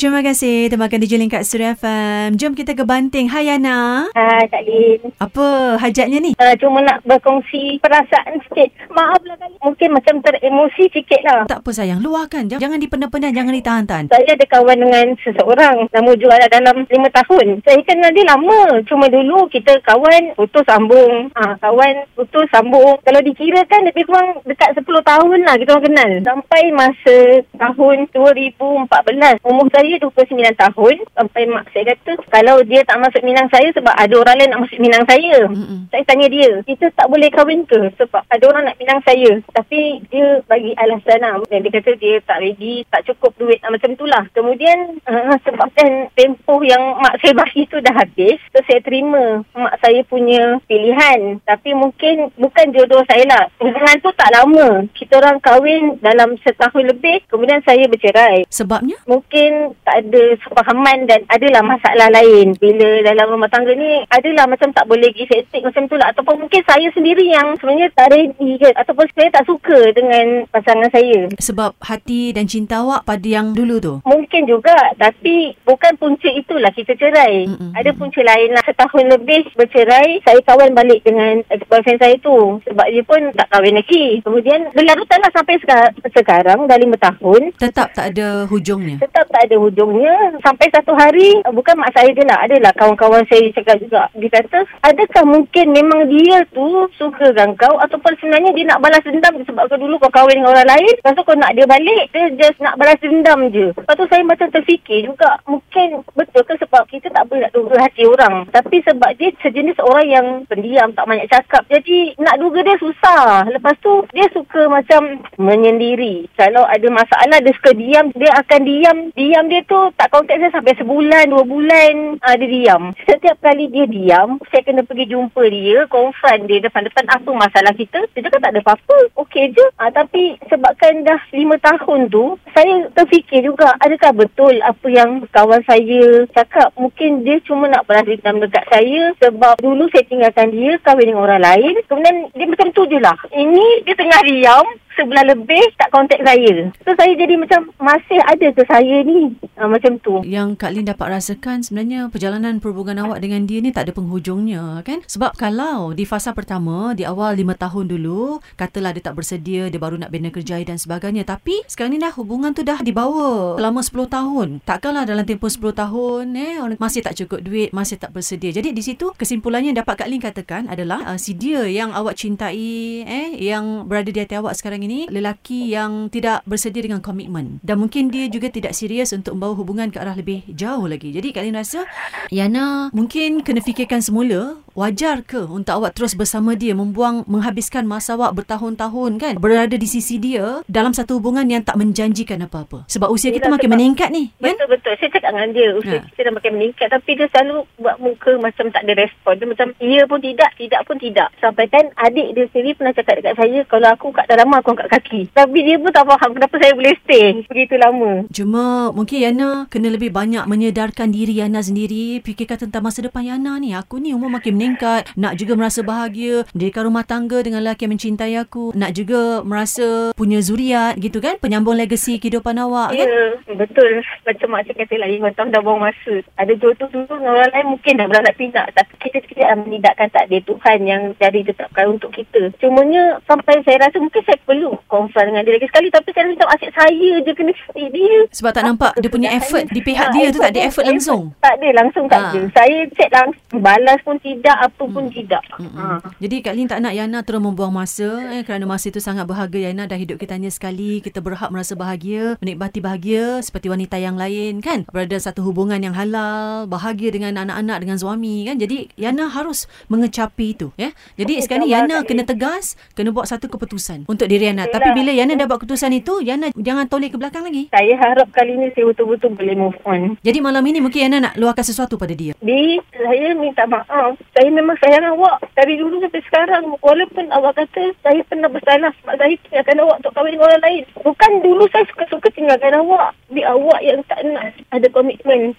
Terima kasih temankan DJ Link kat Suria FM. Jom kita ke Banting. Hai Yana. Hai Kak Lin. Apa hajatnya ni? Uh, cuma nak berkongsi perasaan sikit. Maaf lah kali. Mungkin macam teremosi sikit lah. Tak apa sayang, luahkan. Jangan, jangan dipendam-pendam, jangan ditahan-tahan. Saya ada kawan dengan seseorang. Nama jual dalam lima tahun. Saya kenal dia lama. Cuma dulu kita kawan putus sambung. Ha, kawan putus sambung. Kalau dikirakan lebih kurang dekat 10 tahun lah kita orang kenal. Sampai masa tahun 2014. Umur saya 29 tahun. Sampai mak saya kata kalau dia tak masuk minang saya sebab ada orang lain nak masuk minang saya. Mm-mm. Saya tanya dia, kita tak boleh kahwin ke? Sebab ada orang nak minang saya. Tapi dia bagi alasan lah. Dan dia kata dia tak ready, tak cukup duit lah, macam tu lah. Kemudian uh, sebabkan tempoh yang mak saya bagi tu dah habis. So saya terima mak saya punya pilihan. Tapi mungkin bukan jodoh saya lah. Hubungan tu tak lama. Kita orang kahwin dalam setahun lebih. Kemudian saya bercerai. Sebabnya? Mungkin tak ada sepahaman dan adalah masalah lain. Bila dalam rumah tangga ni adalah macam tak boleh give and take macam tu lah. Ataupun mungkin saya sendiri yang sebenarnya tak ready ke. Ataupun saya tak suka dengan pasangan saya. Sebab hati dan cinta awak pada yang dulu tu. Mungkin juga tapi bukan punca itulah kita cerai. Mm-mm. Ada punca lain lah. Setahun lebih bercerai, saya kawan balik dengan ex-boyfriend saya tu. Sebab dia pun tak kahwin lagi. Kemudian berlarutan lah sampai seka- sekarang dah lima tahun. Tetap tak ada hujungnya. Tetap tak ada hujungnya. Sampai satu hari, uh, bukan mak saya je lah. Adalah kawan-kawan saya cakap juga. Dia kata, adakah mungkin memang dia tu suka dengan kau ataupun sebenarnya dia nak balas dendam sebab kau dulu kau kahwin dengan orang lain. Lepas tu kau nak dia balik, dia just nak balas dendam je. Lepas tu saya macam terfikir juga, mungkin betul ke sebab kita tak boleh nak duga hati orang. Tapi sebab dia sejenis orang yang pendiam, tak banyak cakap. Jadi nak duga dia susah. Lepas tu dia suka macam menyendiri. Kalau ada masalah dia suka diam, dia akan diam. Diam dia tu tak kontak saya sampai sebulan, dua bulan uh, dia diam. Setiap kali dia diam, saya kena pergi jumpa dia, confront dia depan-depan apa masalah kita. Dia cakap tak ada apa-apa, okey je. Uh, tapi sebabkan dah lima tahun tu, saya terfikir juga adakah betul apa yang kawan saya cakap. Mungkin dia cuma nak balas dendam dekat saya sebab dulu saya tinggalkan dia kahwin dengan orang lain. Kemudian dia macam tu je lah. Ini dia tengah diam, sebulan lebih tak kontak saya. So saya jadi macam masih ada ke saya ni? Uh, macam tu. Yang Kak Lin dapat rasakan sebenarnya perjalanan perhubungan awak dengan dia ni tak ada penghujungnya kan? Sebab kalau di fasa pertama, di awal lima tahun dulu, katalah dia tak bersedia, dia baru nak bina kerjaya dan sebagainya. Tapi sekarang ni dah hubungan tu dah dibawa selama 10 tahun. Takkanlah dalam tempoh 10 tahun eh orang masih tak cukup duit, masih tak bersedia. Jadi di situ kesimpulannya dapat Kak Lin katakan adalah uh, si dia yang awak cintai eh yang berada di hati awak sekarang ini lelaki yang tidak bersedia dengan komitmen dan mungkin dia juga tidak serius untuk membawa hubungan ke arah lebih jauh lagi. Jadi Kak Lin rasa Yana mungkin kena fikirkan semula wajar ke untuk awak terus bersama dia membuang menghabiskan masa awak bertahun-tahun kan berada di sisi dia dalam satu hubungan yang tak menjanjikan apa-apa. Sebab usia kita Yelah, makin sebab- meningkat ni kan? Betul-betul. Saya cakap dengan dia. Usia Ha. kita dah makin meningkat. Tapi dia selalu buat muka macam tak ada respon. Dia macam, iya pun tidak, tidak pun tidak. Sampai kan adik dia sendiri pernah cakap dekat saya, kalau aku kat dalam aku angkat kaki. Tapi dia pun tak faham kenapa saya boleh stay begitu lama. Cuma mungkin Yana kena lebih banyak menyedarkan diri Yana sendiri. Fikirkan tentang masa depan Yana ni. Aku ni umur makin meningkat. Nak juga merasa bahagia. Mendirikan rumah tangga dengan lelaki yang mencintai aku. Nak juga merasa punya zuriat gitu kan. Penyambung legasi kehidupan awak Ya, kan. betul. Macam makcik kata lima tahun dah buang masa. Ada jodoh dulu dengan orang lain mungkin dah beranak pinak. Tapi kita tidak menidakkan takdir Tuhan yang jadi ditetapkan untuk kita. Cumanya sampai saya rasa mungkin saya perlu confront dengan dia lagi sekali. Tapi saya rasa macam asyik saya je kena dia. Sebab tak nampak dia punya effort di pihak Ha, dia tu tak ada effort langsung. Tak ada langsung tak Ha. ada. Saya chat langsung. Balas pun tidak, apa pun tidak. Mm-mm. Ha. Jadi Kak Lin tak nak Yana terus membuang masa eh, kerana masa itu sangat berharga. Yana dah hidup kita hanya sekali. Kita berhak merasa bahagia menikmati bahagia seperti wanita yang lain kan? Berada satu hubungan yang halal bahagia dengan anak-anak dengan suami kan? Jadi Yana harus mengecapi itu ya? Jadi Okey, sekarang Yana kena tegas kena buat satu keputusan untuk diri Yana. Tapi bila Yana dah buat keputusan itu Yana jangan toleh ke belakang lagi. Saya harap kali ni saya betul-betul boleh move on. jadi malam ini mungkin Yana nak luahkan sesuatu pada dia? B, saya minta maaf. Saya memang sayang awak dari dulu sampai sekarang. Walaupun awak kata saya pernah bersalah sebab saya tinggalkan awak untuk kahwin dengan orang lain. Bukan dulu saya suka-suka tinggalkan awak. Di awak yang tak nak ada komitmen.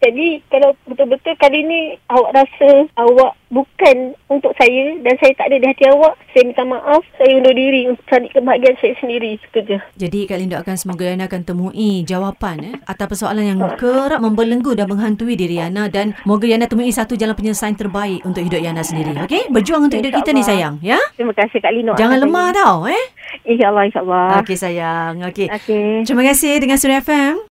Jadi kalau betul-betul kali ni awak rasa awak bukan untuk saya dan saya tak ada di hati awak, saya minta maaf. Saya undur diri untuk cari kebahagiaan saya sendiri. Itu je. Jadi Kak Lin doakan semoga Yana akan temui jawapan eh, atas persoalan yang kerap membelenggu dan menghantui diri Yana dan moga Yana temui satu jalan penyelesaian terbaik untuk hidup Yana sendiri. Okey? Berjuang untuk hidup kita ni sayang, ya? Terima kasih Kak Lino. Jangan lemah tau, eh? InsyaAllah, insyaAllah. Okey sayang. Okey. Okey. Terima kasih dengan Suria FM.